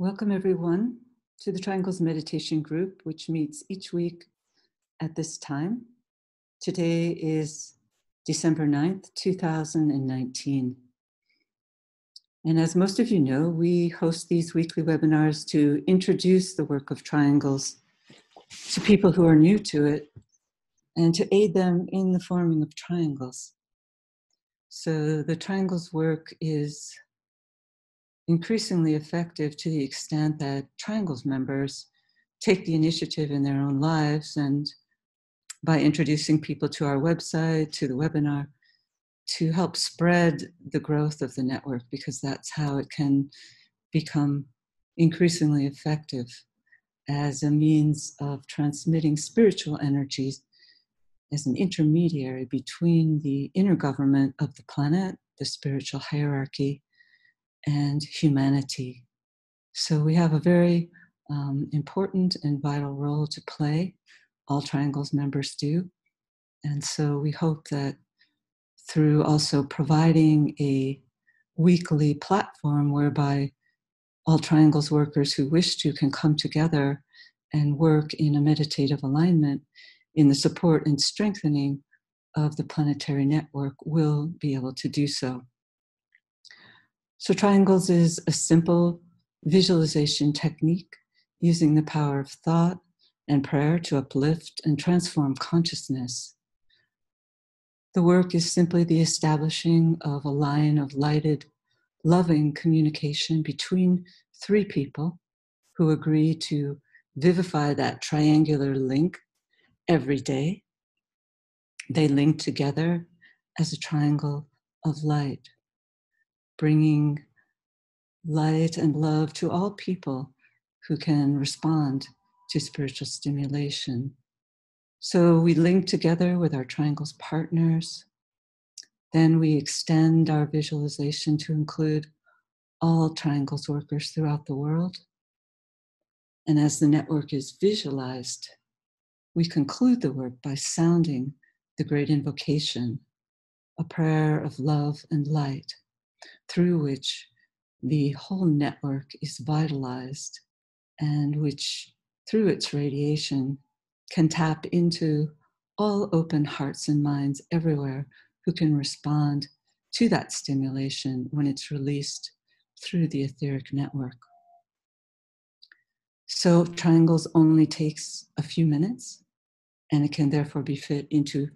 Welcome, everyone, to the Triangles Meditation Group, which meets each week at this time. Today is December 9th, 2019. And as most of you know, we host these weekly webinars to introduce the work of triangles to people who are new to it and to aid them in the forming of triangles. So the triangles work is increasingly effective to the extent that Triangles members take the initiative in their own lives and by introducing people to our website, to the webinar, to help spread the growth of the network because that's how it can become increasingly effective as a means of transmitting spiritual energies as an intermediary between the inner government of the planet, the spiritual hierarchy, and humanity. So we have a very um, important and vital role to play. All Triangles members do. And so we hope that through also providing a weekly platform whereby all Triangles workers who wish to can come together and work in a meditative alignment in the support and strengthening of the planetary network will be able to do so. So, triangles is a simple visualization technique using the power of thought and prayer to uplift and transform consciousness. The work is simply the establishing of a line of lighted, loving communication between three people who agree to vivify that triangular link every day. They link together as a triangle of light bringing light and love to all people who can respond to spiritual stimulation. So we link together with our triangles partners. Then we extend our visualization to include all triangles workers throughout the world. And as the network is visualized, we conclude the work by sounding the great invocation, a prayer of love and light through which the whole network is vitalized and which, through its radiation, can tap into all open hearts and minds everywhere who can respond to that stimulation when it's released through the etheric network. So, triangles only takes a few minutes, and it can therefore be fit into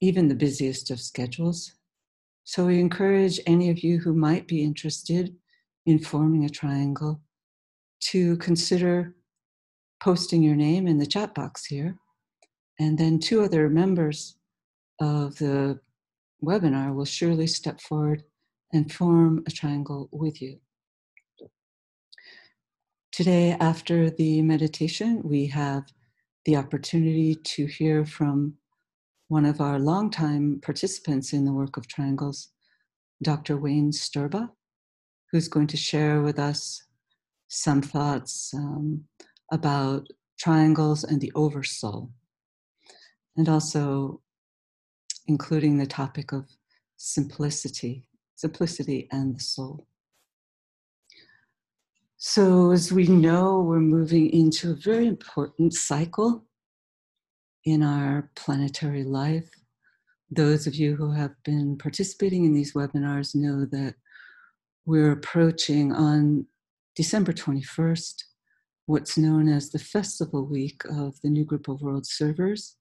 even the busiest of schedules. So we encourage any of you who might be interested in forming a triangle to consider posting your name in the chat box here. And then two other members of the webinar will surely step forward and form a triangle with you. Today, after the meditation, we have the opportunity to hear from one of our longtime participants in the work of triangles, Dr. Wayne Sturba, who's going to share with us some thoughts um, about triangles and the oversoul, and also including the topic of simplicity, simplicity and the soul. So, as we know, we're moving into a very important cycle in our planetary life. Those of you who have been participating in these webinars know that we're approaching on December 21st what's known as the festival week of the new group of world servers.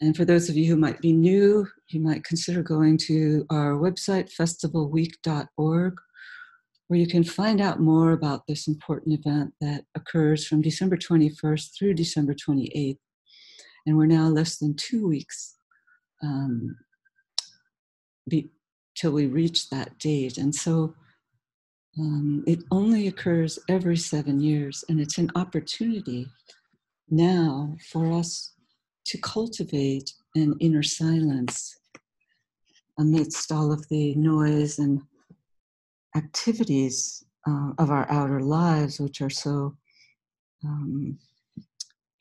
And for those of you who might be new, you might consider going to our website, festivalweek.org, where you can find out more about this important event that occurs from December 21st through December 28th and we're now less than two weeks um, be, till we reach that date. And so um, it only occurs every seven years, and it's an opportunity now for us to cultivate an inner silence amidst all of the noise and activities uh, of our outer lives, which are so um,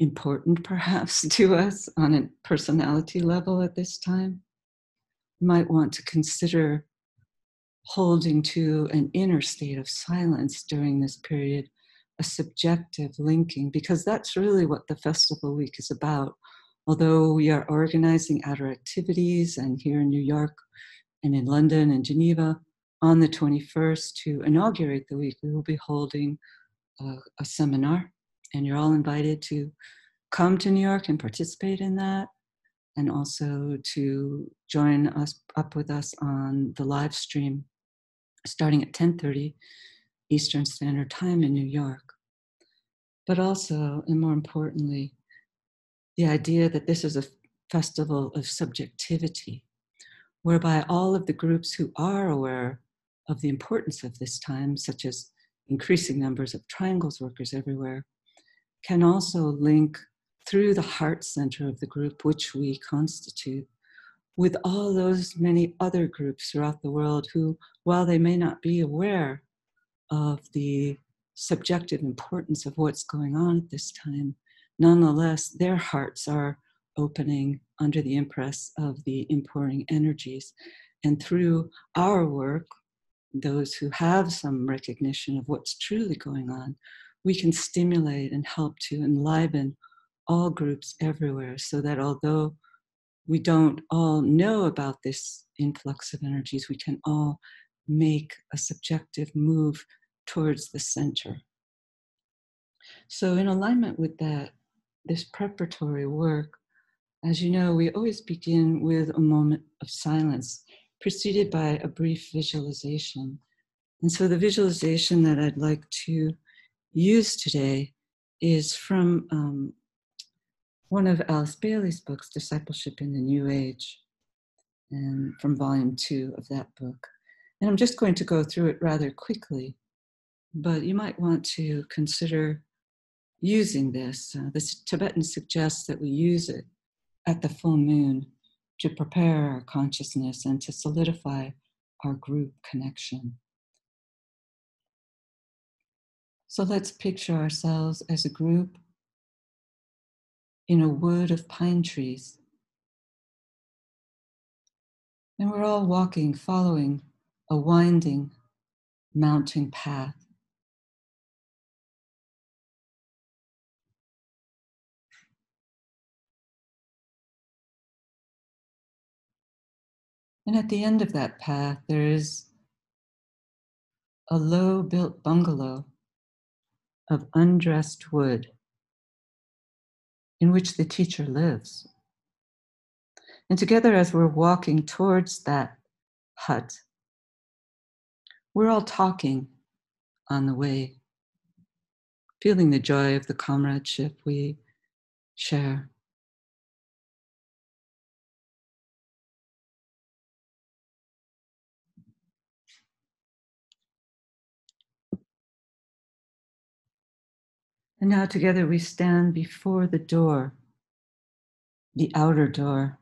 important perhaps to us on a personality level at this time, might want to consider holding to an inner state of silence during this period a subjective linking, because that's really what the festival week is about. Although we are organizing outer activities, and here in New York and in London and Geneva on the 21st to inaugurate the week, we will be holding a, a seminar, and you're all invited to come to New York and participate in that and also to join us up with us on the live stream starting at 10:30 Eastern Standard Time in New York. But also, and more importantly, the idea that this is a festival of subjectivity, whereby all of the groups who are aware of the importance of this time, such as increasing numbers of triangles workers everywhere, can also link through the heart center of the group which we constitute with all those many other groups throughout the world who, while they may not be aware of the subjective importance of what's going on at this time, nonetheless, their hearts are opening under the impress of the importing energies. And through our work, those who have some recognition of what's truly going on, we can stimulate and help to enliven all groups everywhere so that although we don't all know about this influx of energies, we can all make a subjective move towards the center. So, in alignment with that, this preparatory work, as you know, we always begin with a moment of silence, preceded by a brief visualization. And so, the visualization that I'd like to use today is from um, one of Alice Bailey's books, Discipleship in the New Age, and from volume two of that book. And I'm just going to go through it rather quickly, but you might want to consider using this. Uh, this Tibetan suggests that we use it at the full moon to prepare our consciousness and to solidify our group connection. So let's picture ourselves as a group in a wood of pine trees. And we're all walking, following a winding mountain path. And at the end of that path, there is a low built bungalow of undressed wood in which the teacher lives. And together, as we're walking towards that hut, we're all talking on the way, feeling the joy of the comradeship we share. And now together we stand before the door, the outer door.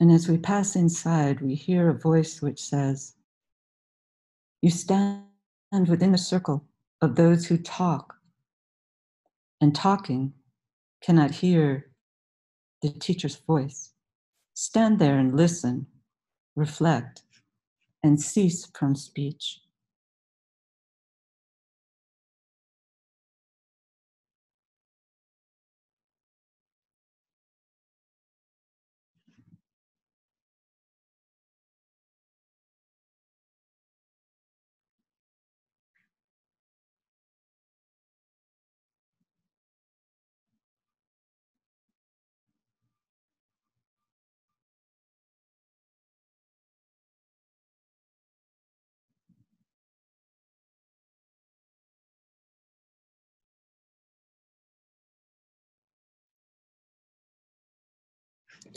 And as we pass inside, we hear a voice which says, You stand within the circle of those who talk, and talking cannot hear the teacher's voice. Stand there and listen, reflect, and cease from speech.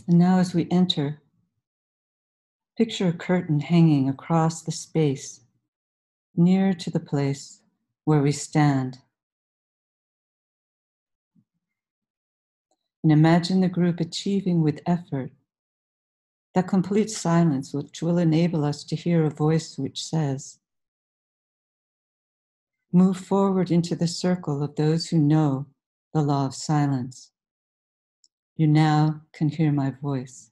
And now, as we enter, picture a curtain hanging across the space near to the place where we stand. And imagine the group achieving with effort that complete silence, which will enable us to hear a voice which says, Move forward into the circle of those who know the law of silence. You now can hear my voice.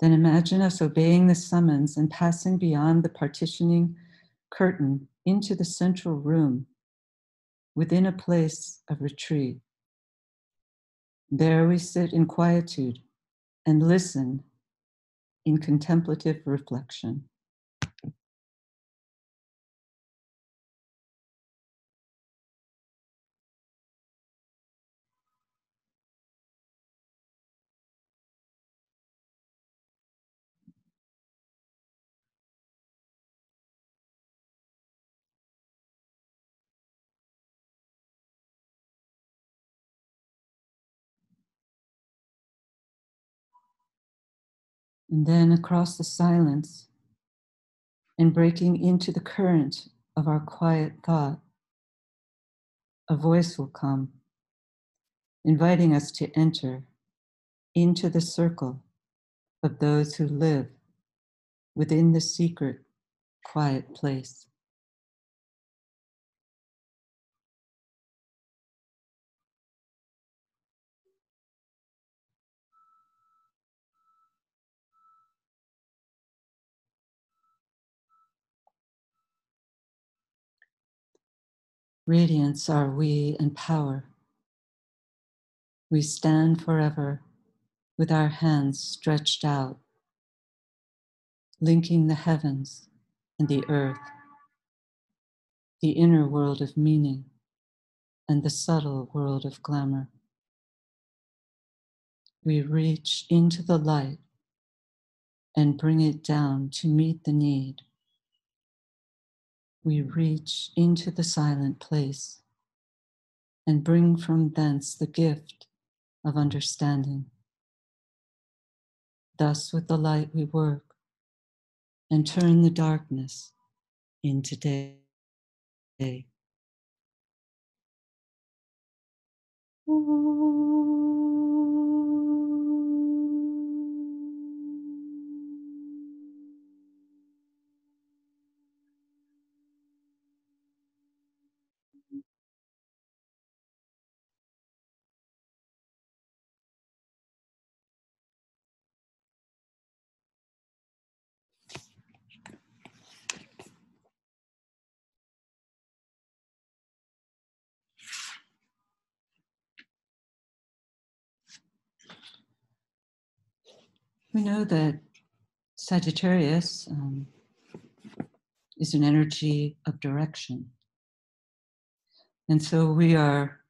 Then imagine us obeying the summons and passing beyond the partitioning curtain into the central room within a place of retreat. There we sit in quietude, and listen in contemplative reflection. And then across the silence and breaking into the current of our quiet thought, a voice will come, inviting us to enter into the circle of those who live within the secret, quiet place. Radiance are we in power. We stand forever with our hands stretched out, linking the heavens and the earth, the inner world of meaning and the subtle world of glamour. We reach into the light and bring it down to meet the need we reach into the silent place and bring from thence the gift of understanding. Thus, with the light, we work and turn the darkness into day. We know that Sagittarius um, is an energy of direction. And so we are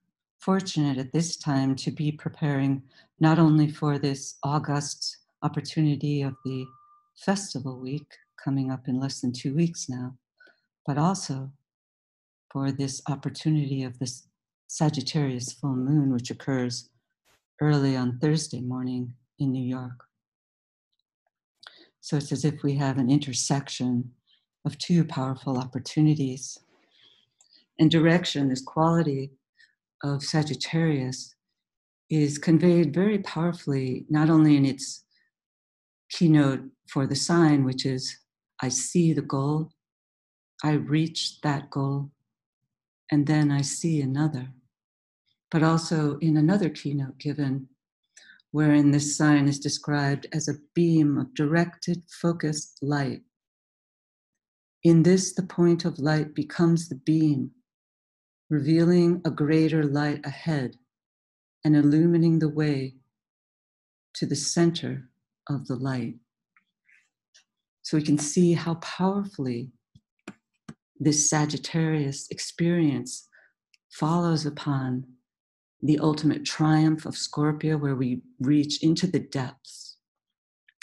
fortunate at this time to be preparing not only for this August opportunity of the festival week coming up in less than two weeks now, but also for this opportunity of this Sagittarius full moon, which occurs early on Thursday morning in New York. So it's as if we have an intersection of two powerful opportunities. And direction, this quality of Sagittarius, is conveyed very powerfully, not only in its keynote for the sign, which is I see the goal, I reach that goal, and then I see another. But also in another keynote given wherein this sign is described as a beam of directed, focused light. In this, the point of light becomes the beam, revealing a greater light ahead and illumining the way to the center of the light. So we can see how powerfully this Sagittarius experience follows upon the ultimate triumph of Scorpio, where we reach into the depths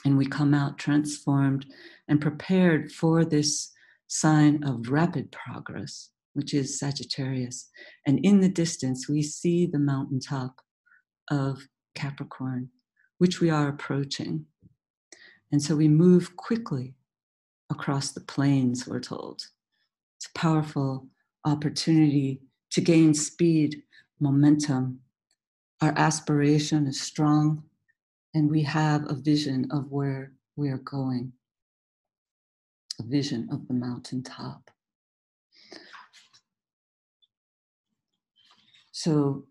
and we come out transformed and prepared for this sign of rapid progress, which is Sagittarius. And in the distance, we see the mountaintop of Capricorn, which we are approaching. And so we move quickly across the plains, we're told. It's a powerful opportunity to gain speed momentum. Our aspiration is strong, and we have a vision of where we are going, a vision of the mountaintop. So,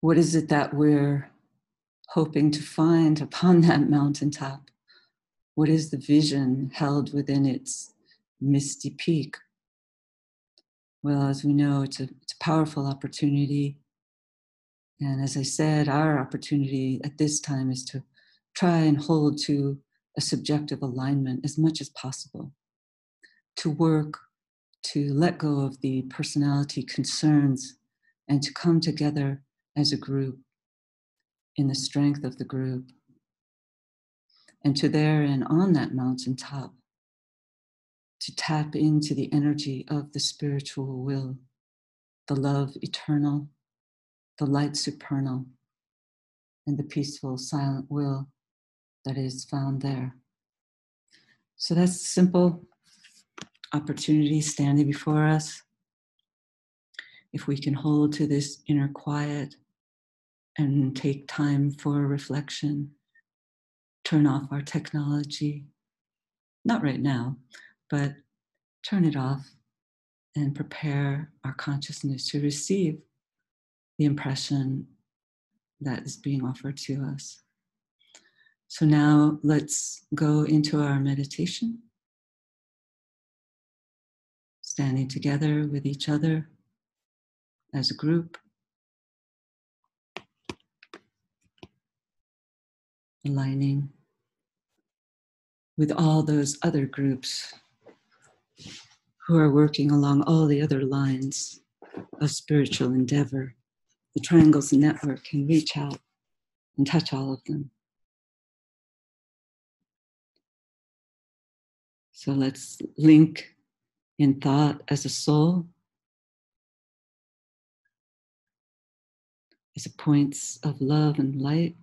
what is it that we're hoping to find upon that mountaintop what is the vision held within its misty peak. Well, as we know, it's a, it's a powerful opportunity. And as I said, our opportunity at this time is to try and hold to a subjective alignment as much as possible, to work to let go of the personality concerns and to come together as a group in the strength of the group. And to there and on that mountaintop, to tap into the energy of the spiritual will, the love eternal, the light supernal, and the peaceful silent will that is found there. So that's simple opportunity standing before us. If we can hold to this inner quiet and take time for reflection, turn off our technology, not right now, but turn it off and prepare our consciousness to receive the impression that is being offered to us. So now let's go into our meditation standing together with each other as a group. Aligning with all those other groups who are working along all the other lines of spiritual endeavor. The Triangles Network can reach out and touch all of them. So let's link in thought as a soul, as a points of love and light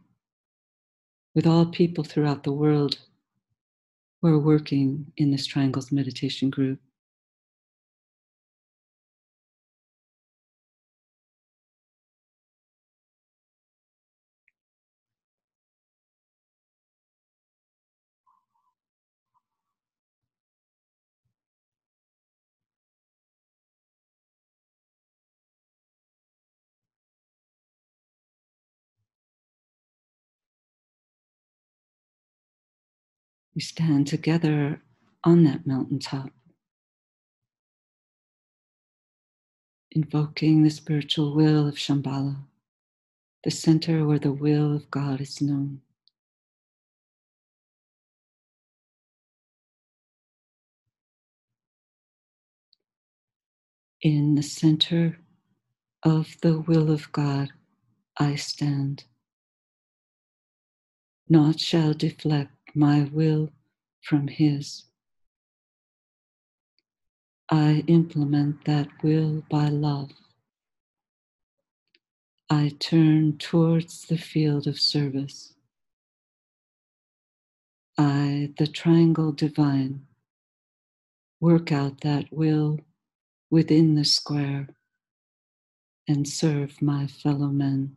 with all people throughout the world who are working in this Triangles Meditation group. We stand together on that mountaintop, invoking the spiritual will of Shambhala, the center where the will of God is known. In the center of the will of God, I stand. Naught shall deflect my will from His. I implement that will by love. I turn towards the field of service. I, the triangle divine, work out that will within the square and serve my fellow men.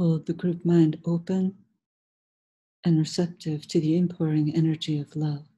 Hold the group mind open and receptive to the inpouring energy of love.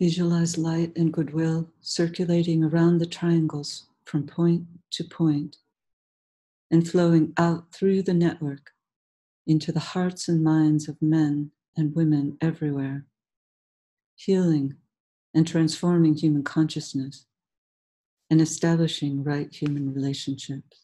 Visualize light and goodwill circulating around the triangles from point to point and flowing out through the network into the hearts and minds of men and women everywhere, healing and transforming human consciousness and establishing right human relationships.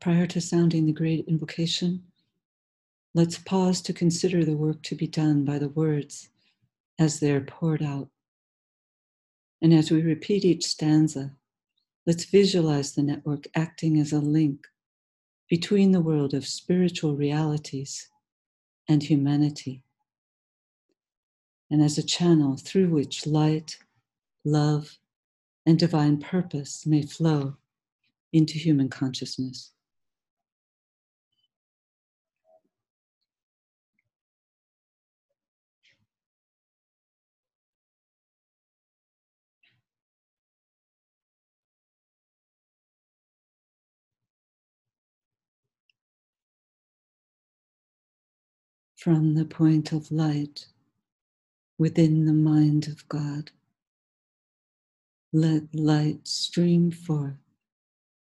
Prior to sounding the great invocation, let's pause to consider the work to be done by the words as they're poured out. And as we repeat each stanza, let's visualize the network acting as a link between the world of spiritual realities and humanity, and as a channel through which light, love, and divine purpose may flow into human consciousness. From the point of light within the mind of God, let light stream forth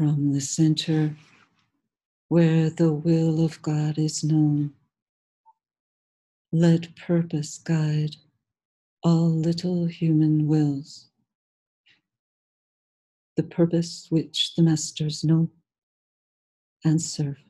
from the center where the will of God is known. Let purpose guide all little human wills. The purpose which the masters know and serve.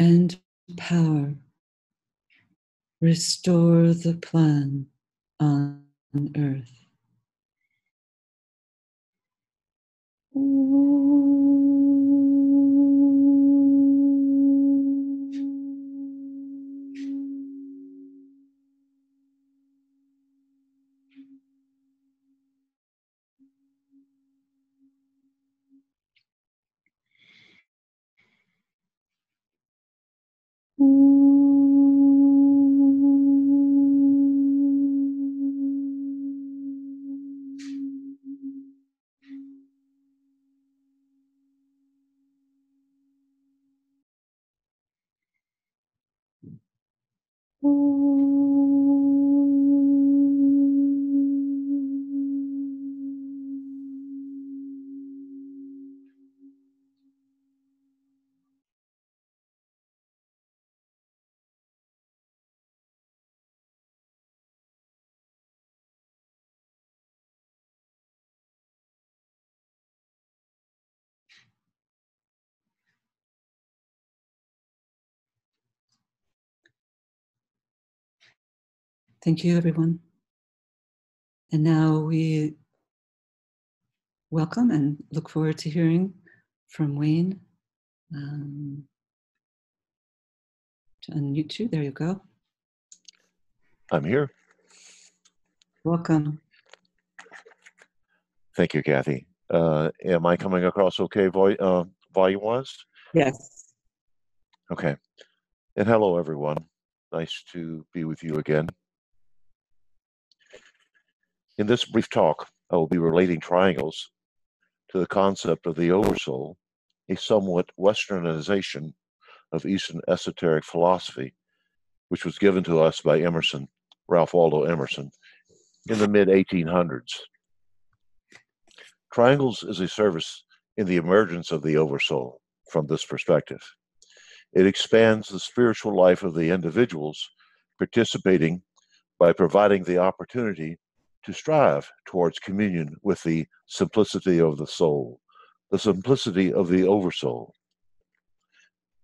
and power restore the plan on earth. Thank you, everyone. And now we welcome and look forward to hearing from Wayne. Um, to unmute you, there you go. I'm here. Welcome. Thank you, Kathy. Uh, am I coming across okay, vo- uh, volume wise? Yes. Okay. And hello, everyone. Nice to be with you again. In this brief talk, I will be relating triangles to the concept of the oversoul, a somewhat westernization of Eastern esoteric philosophy, which was given to us by Emerson, Ralph Waldo Emerson, in the mid 1800s. Triangles is a service in the emergence of the oversoul from this perspective. It expands the spiritual life of the individuals participating by providing the opportunity to strive towards communion with the simplicity of the soul, the simplicity of the oversoul.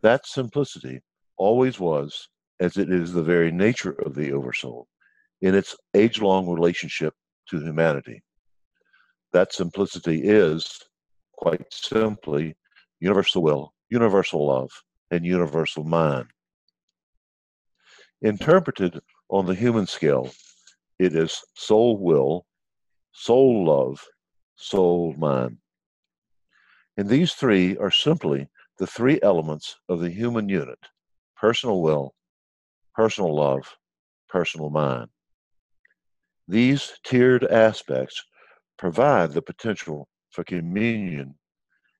That simplicity always was, as it is the very nature of the oversoul, in its age long relationship to humanity. That simplicity is, quite simply, universal will, universal love, and universal mind. Interpreted on the human scale, it is soul will, soul love, soul mind. And these three are simply the three elements of the human unit personal will, personal love, personal mind. These tiered aspects provide the potential for communion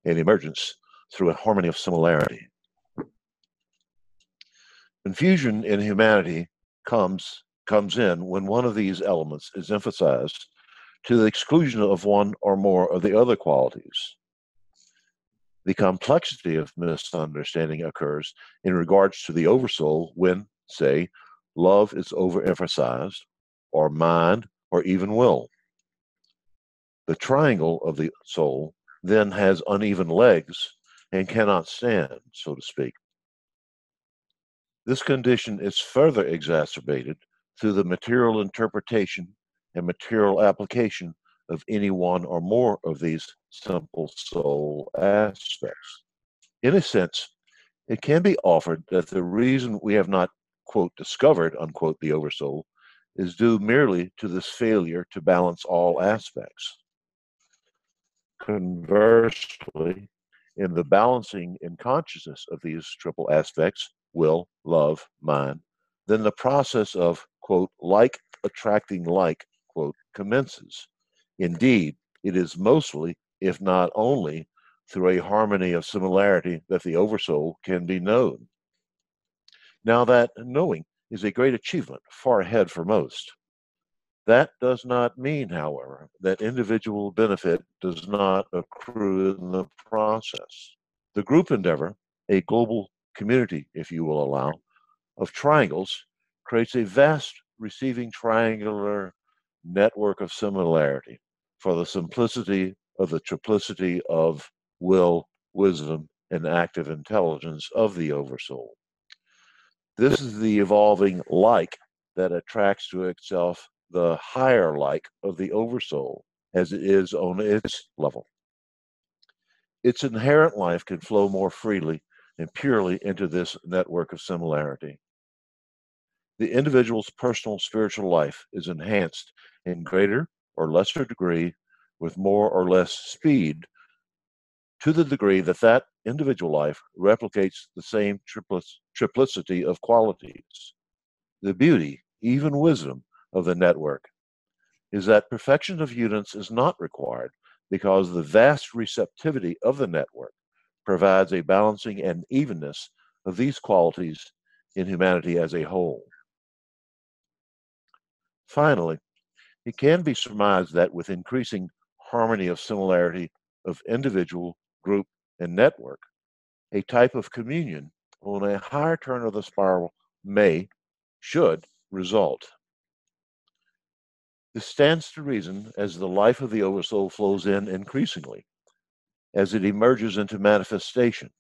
and emergence through a harmony of similarity. Confusion in humanity comes comes in when one of these elements is emphasized to the exclusion of one or more of the other qualities. The complexity of misunderstanding occurs in regards to the oversoul when, say, love is overemphasized, or mind, or even will. The triangle of the soul then has uneven legs and cannot stand, so to speak. This condition is further exacerbated through the material interpretation and material application of any one or more of these simple soul aspects. In a sense, it can be offered that the reason we have not, quote, discovered, unquote, the oversoul is due merely to this failure to balance all aspects. Conversely, in the balancing in consciousness of these triple aspects, will, love, mind, then the process of quote, like attracting like, quote, commences. Indeed, it is mostly, if not only, through a harmony of similarity that the oversoul can be known. Now, that knowing is a great achievement, far ahead for most. That does not mean, however, that individual benefit does not accrue in the process. The group endeavor, a global community, if you will allow, of triangles creates a vast receiving triangular network of similarity for the simplicity of the triplicity of will, wisdom, and active intelligence of the oversoul. This is the evolving like that attracts to itself the higher like of the oversoul as it is on its level. Its inherent life can flow more freely and purely into this network of similarity the individual's personal spiritual life is enhanced in greater or lesser degree with more or less speed to the degree that that individual life replicates the same triplicity of qualities. The beauty, even wisdom, of the network is that perfection of units is not required because the vast receptivity of the network provides a balancing and evenness of these qualities in humanity as a whole. Finally, it can be surmised that with increasing harmony of similarity of individual, group, and network, a type of communion on a higher turn of the spiral may, should, result. This stands to reason as the life of the oversoul flows in increasingly, as it emerges into manifestation.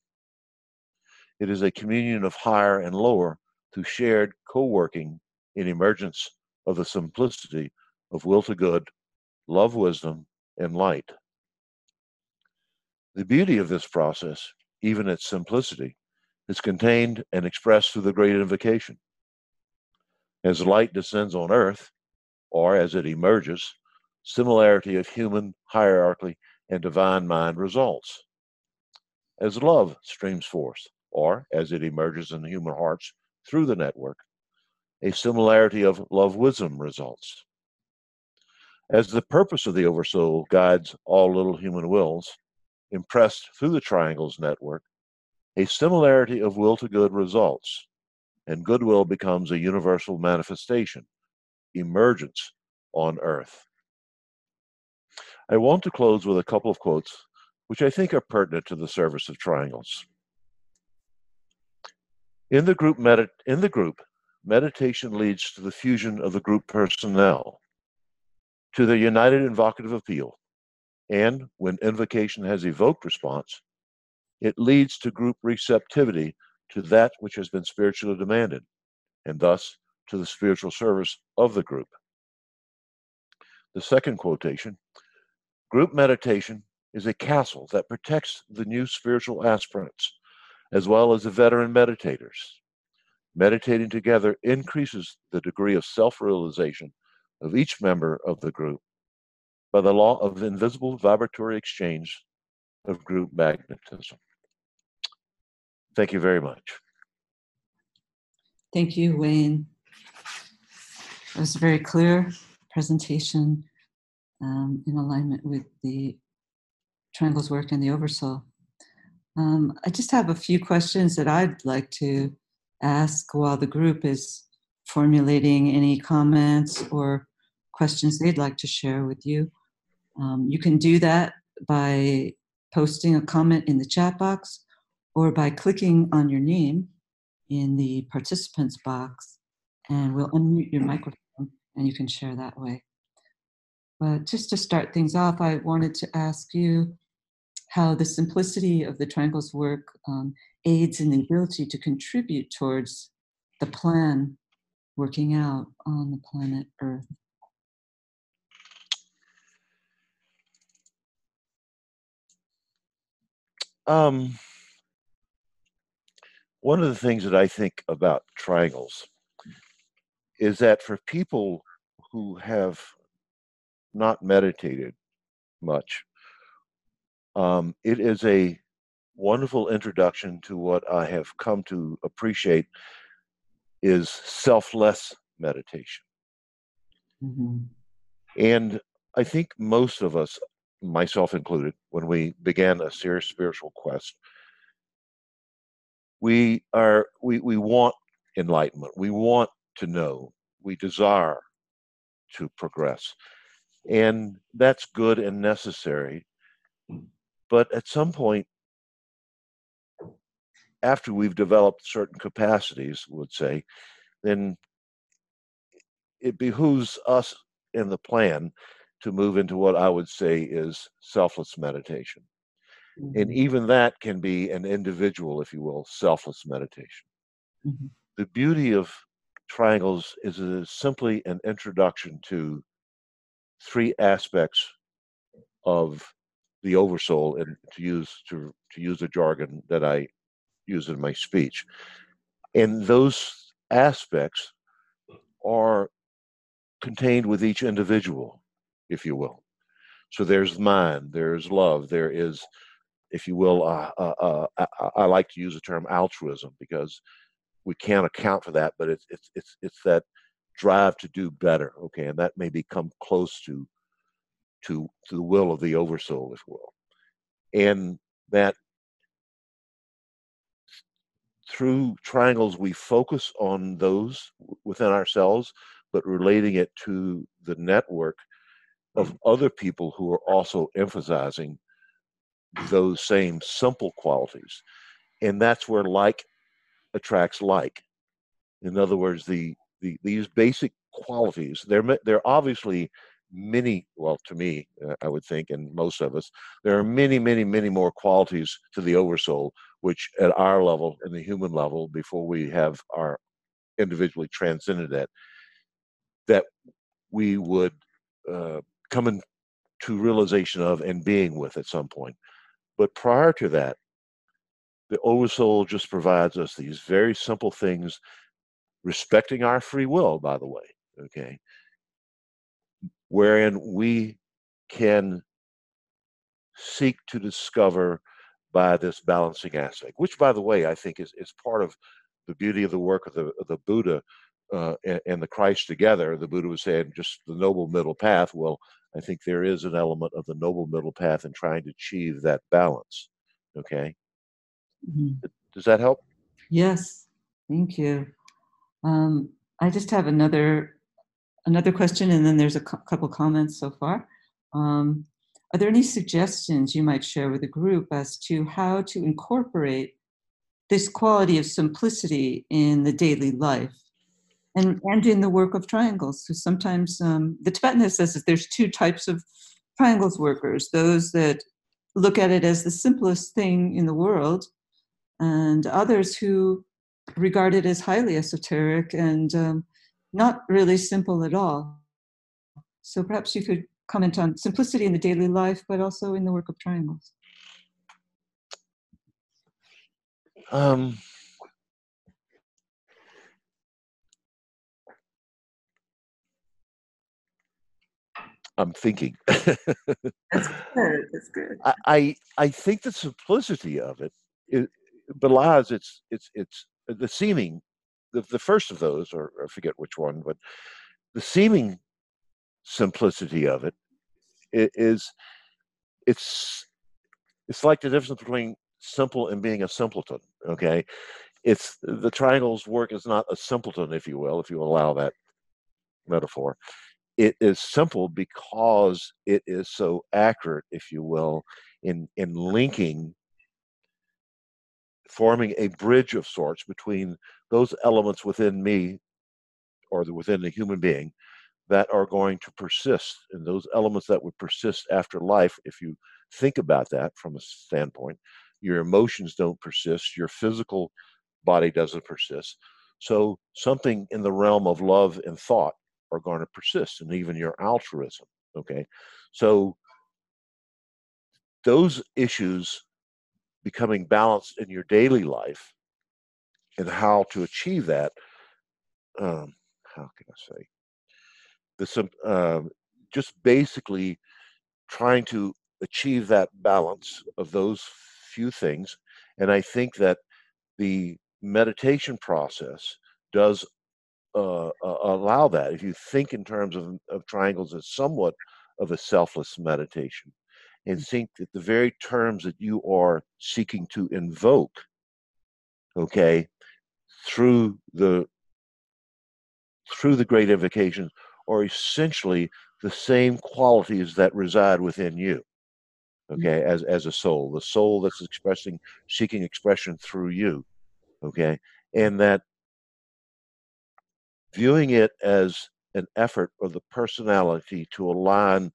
It is a communion of higher and lower through shared co working in emergence of the simplicity of will to good, love wisdom, and light. The beauty of this process, even its simplicity, is contained and expressed through the great invocation. As light descends on earth, or as it emerges, similarity of human hierarchy and divine mind results. As love streams forth, or as it emerges in human hearts through the network, a similarity of love wisdom results. As the purpose of the Oversoul guides all little human wills, impressed through the triangles network, a similarity of will to good results, and goodwill becomes a universal manifestation, emergence on earth. I want to close with a couple of quotes which I think are pertinent to the service of triangles. In the group, medit- in the group meditation leads to the fusion of the group personnel to the united invocative appeal. And when invocation has evoked response, it leads to group receptivity to that which has been spiritually demanded, and thus to the spiritual service of the group. The second quotation group meditation is a castle that protects the new spiritual aspirants as well as the veteran meditators. Meditating together increases the degree of self realization of each member of the group by the law of invisible vibratory exchange of group magnetism. Thank you very much. Thank you, Wayne. It was a very clear presentation um, in alignment with the Triangles work and the Oversoul. Um, I just have a few questions that I'd like to ask while the group is formulating any comments or questions they'd like to share with you. Um, you can do that by posting a comment in the chat box or by clicking on your name in the participants box, and we'll unmute your microphone and you can share that way. But just to start things off, I wanted to ask you how the simplicity of the triangles work um, aids in the ability to contribute towards the plan working out on the planet Earth. Um, one of the things that I think about triangles is that for people who have not meditated much, um, it is a wonderful introduction to what I have come to appreciate is selfless meditation. Mm-hmm. And I think most of us, myself included, when we began a serious spiritual quest, we are we, we want enlightenment. We want to know. We desire to progress. And that's good and necessary. But at some point, after we've developed certain capacities, would say, then it behooves us in the plan to move into what I would say is selfless meditation. Mm-hmm. And even that can be an individual, if you will, selfless meditation. Mm-hmm. The beauty of triangles is it is simply an introduction to three aspects of the oversoul and to use to to use the jargon that I use in my speech. And those aspects are contained with each individual, if you will. So there's mind, there's love, there is, if you will, uh, uh, uh, I like to use the term altruism because we can't account for that, but it's it's it's it's that drive to do better. Okay, and that may become close to to to the will of the oversoul, if you will, and that through triangles we focus on those within ourselves, but relating it to the network of mm. other people who are also emphasizing those same simple qualities, and that's where like attracts like. In other words, the, the these basic qualities they're they're obviously many, well, to me, uh, I would think, and most of us, there are many, many, many more qualities to the oversoul, which at our level, in the human level, before we have our individually transcended that, that we would uh, come into realization of and being with at some point. But prior to that, the oversoul just provides us these very simple things, respecting our free will, by the way, okay, wherein we can seek to discover by this balancing aspect, which, by the way, I think is, is part of the beauty of the work of the, of the Buddha uh, and, and, the Christ together. The Buddha was saying just the noble middle path. Well, I think there is an element of the noble middle path in trying to achieve that balance. Okay. Mm-hmm. Does that help? Yes, thank you. Um, I just have another another question, and then there's a cu- couple comments so far. Um, are there any suggestions you might share with the group as to how to incorporate this quality of simplicity in the daily life and, and in the work of triangles? So sometimes um, the Tibetan says that there's two types of triangles workers those that look at it as the simplest thing in the world, and others who regard it as highly esoteric and um, not really simple at all. So perhaps you could comment on simplicity in the daily life, but also in the work of triangles. Um, I'm thinking. That's good. That's good. I, I, I think the simplicity of it, it belies its its its the seeming the, the first of those, or I forget which one, but the seeming simplicity of it is it's it's like the difference between simple and being a simpleton okay? It's the triangle's work is not a simpleton if you will if you allow that metaphor. It is simple because it is so accurate if you will in in linking forming a bridge of sorts between those elements within me or the, within the human being that are going to persist and those elements that would persist after life if you think about that from a standpoint your emotions don't persist your physical body doesn't persist. So something in the realm of love and thought are going to persist and even your altruism okay? So those issues becoming balanced in your daily life and how to achieve that um, how can i say the uh, just basically trying to achieve that balance of those few things and i think that the meditation process does uh, uh, allow that if you think in terms of, of triangles as somewhat of a selfless meditation and mm. think that the very terms that you are seeking to invoke okay through the through the great invocation are essentially the same qualities that reside within you mm. okay as as a soul the soul that's expressing seeking expression through you okay and that viewing it as an effort of the personality to align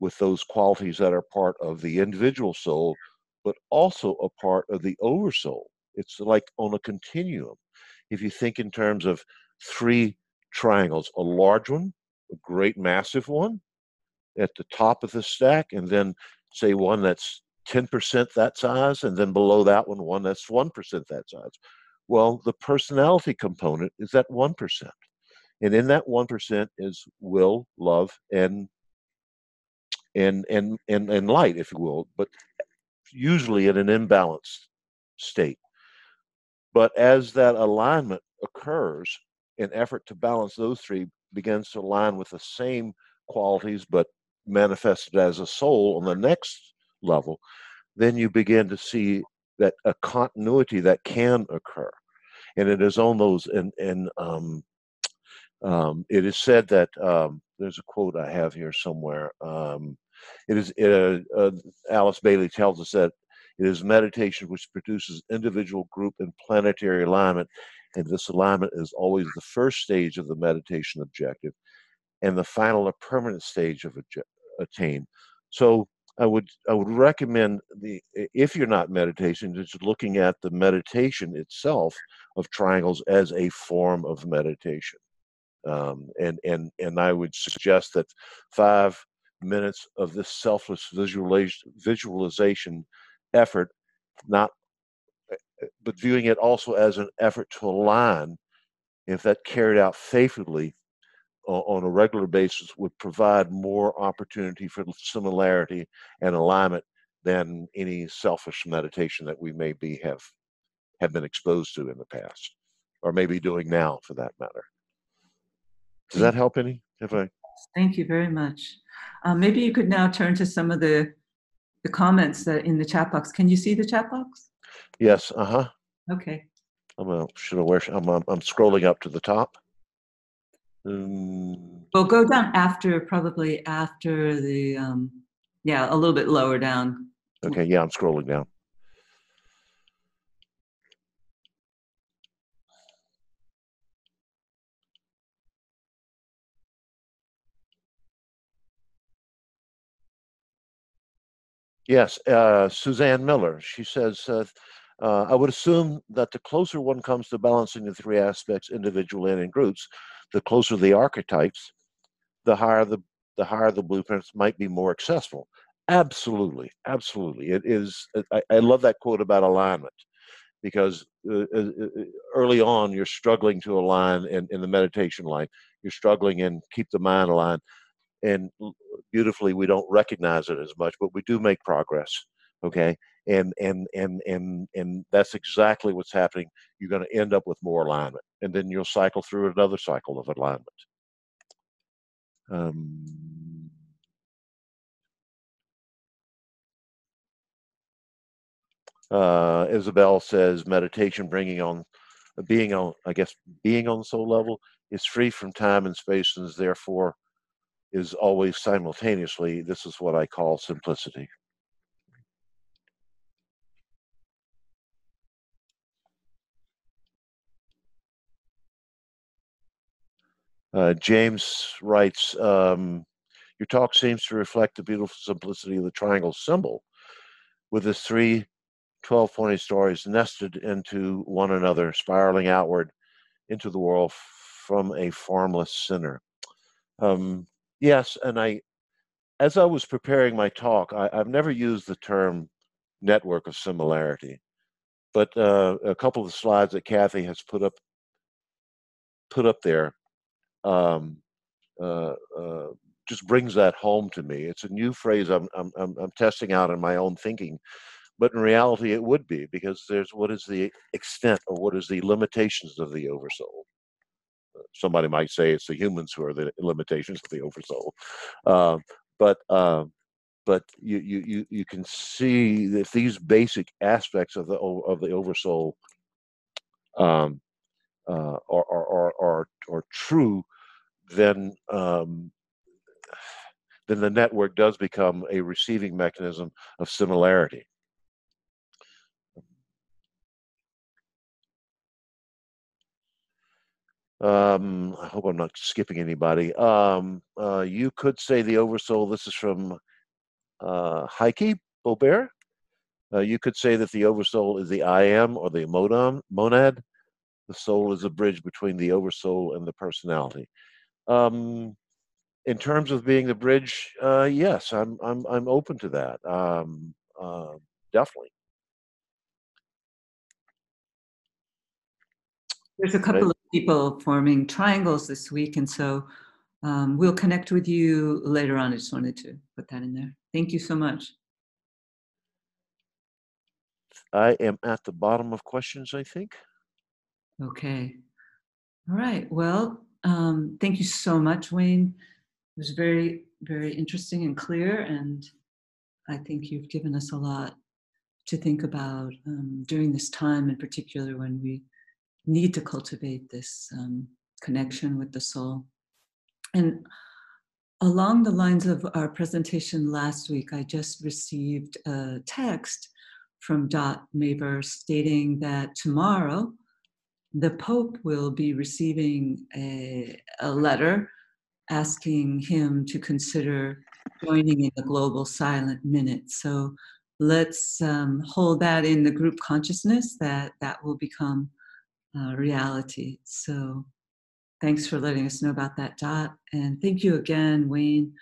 with those qualities that are part of the individual soul but also a part of the oversoul it's like on a continuum if you think in terms of three triangles a large one a great massive one at the top of the stack, and then say one that's 10% that size, and then below that one, one that's 1% that size. Well, the personality component is that 1%. And in that 1% is will, love, and and and and, and light, if you will, but usually in an imbalanced state. But as that alignment occurs, an effort to balance those three begins to align with the same qualities but manifested as a soul on the next level, then you begin to see that a continuity that can occur. And it is on those, and, and um, um, it is said that um, there's a quote I have here somewhere. Um, it is uh, uh, Alice Bailey tells us that it is meditation which produces individual, group, and planetary alignment and this alignment is always the first stage of the meditation objective and the final or permanent stage of attain. So I would I would recommend the if you're not meditating, just looking at the meditation itself of triangles as a form of meditation. Um, and and and I would suggest that five minutes of this selfless visualization visualization effort, not eh, but viewing it also as an effort to align, if that carried out faithfully on a regular basis, would provide more opportunity for similarity and alignment than any selfish meditation that we maybe have have been exposed to in the past, or maybe doing now for that matter. Does that help any? If I thank you very much. Um, maybe you could now turn to some of the the comments that in the chat box. Can you see the chat box? Yes. Uh huh. Okay. I'm a, should I wear? I'm, I'm I'm scrolling up to the top. Um, well, go down after probably after the um, yeah a little bit lower down. Okay. Yeah, I'm scrolling down. Yes, uh, Suzanne Miller. She says, uh, uh, I would assume that the closer one comes to balancing the three aspects, individual and in groups, the closer the archetypes, the higher the the higher the blueprints might be more accessible. Absolutely, absolutely. It is. I, I love that quote about alignment because uh, uh, uh, early on you're struggling to align in, in the meditation life. You're struggling and keep the mind aligned and beautifully we don't recognize it as much but we do make progress okay? And and and and and that's exactly what's happening. You're going to end up with more alignment and then you'll cycle through another cycle of alignment. Um, uh, Isabel says meditation bringing on being on I guess being on the soul level is free from time and space and is therefore is always simultaneously, this is what I call simplicity. Uh, James writes, um, Your talk seems to reflect the beautiful simplicity of the triangle symbol, with its three 12 pointed stories nested into one another, spiraling outward into the world from a formless center. Um, Yes, and I, as I was preparing my talk, I, have never used the term network of similarity, but uh, a couple of the slides that Kathy has put up put up there um, uh, uh, just brings that home to me. It's a new phrase I'm, I'm, I'm, testing out in my own thinking, but in reality, it would be because there's what is the extent or what is the limitations of the oversoul somebody might say it's the humans who are the limitations of the oversoul. Uh, but uh, but you, you you can see if these basic aspects of the of the oversoul um, uh, are, are, are, are true, then um, then the network does become a receiving mechanism of similarity. Um, I hope I'm not skipping anybody. Um, uh, you could say the oversoul. This is from uh, Heike Bobert. Uh, you could say that the oversoul is the I am or the modam, monad. The soul is a bridge between the oversoul and the personality. Um, in terms of being the bridge, uh, yes, I'm I'm I'm open to that. Um, uh, definitely. There's a couple of people forming triangles this week, and so um, we'll connect with you later on. I just wanted to put that in there. Thank you so much. I am at the bottom of questions, I think. Okay. All right. Well, um, thank you so much, Wayne. It was very, very interesting and clear, and I think you've given us a lot to think about um, during this time, in particular when we need to cultivate this um, connection with the soul. And along the lines of our presentation last week, I just received a text from Dot Maber stating that tomorrow the Pope will be receiving a, a letter asking him to consider joining in the Global Silent Minute. So let's um, hold that in the group consciousness that that will become uh, reality. So thanks for letting us know about that Dot. And thank you again, Wayne,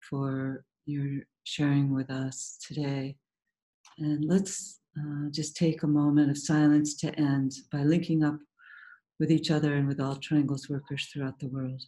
for your sharing with us today. And let's uh, just take a moment of silence to end by linking up with each other and with all Triangles workers throughout the world.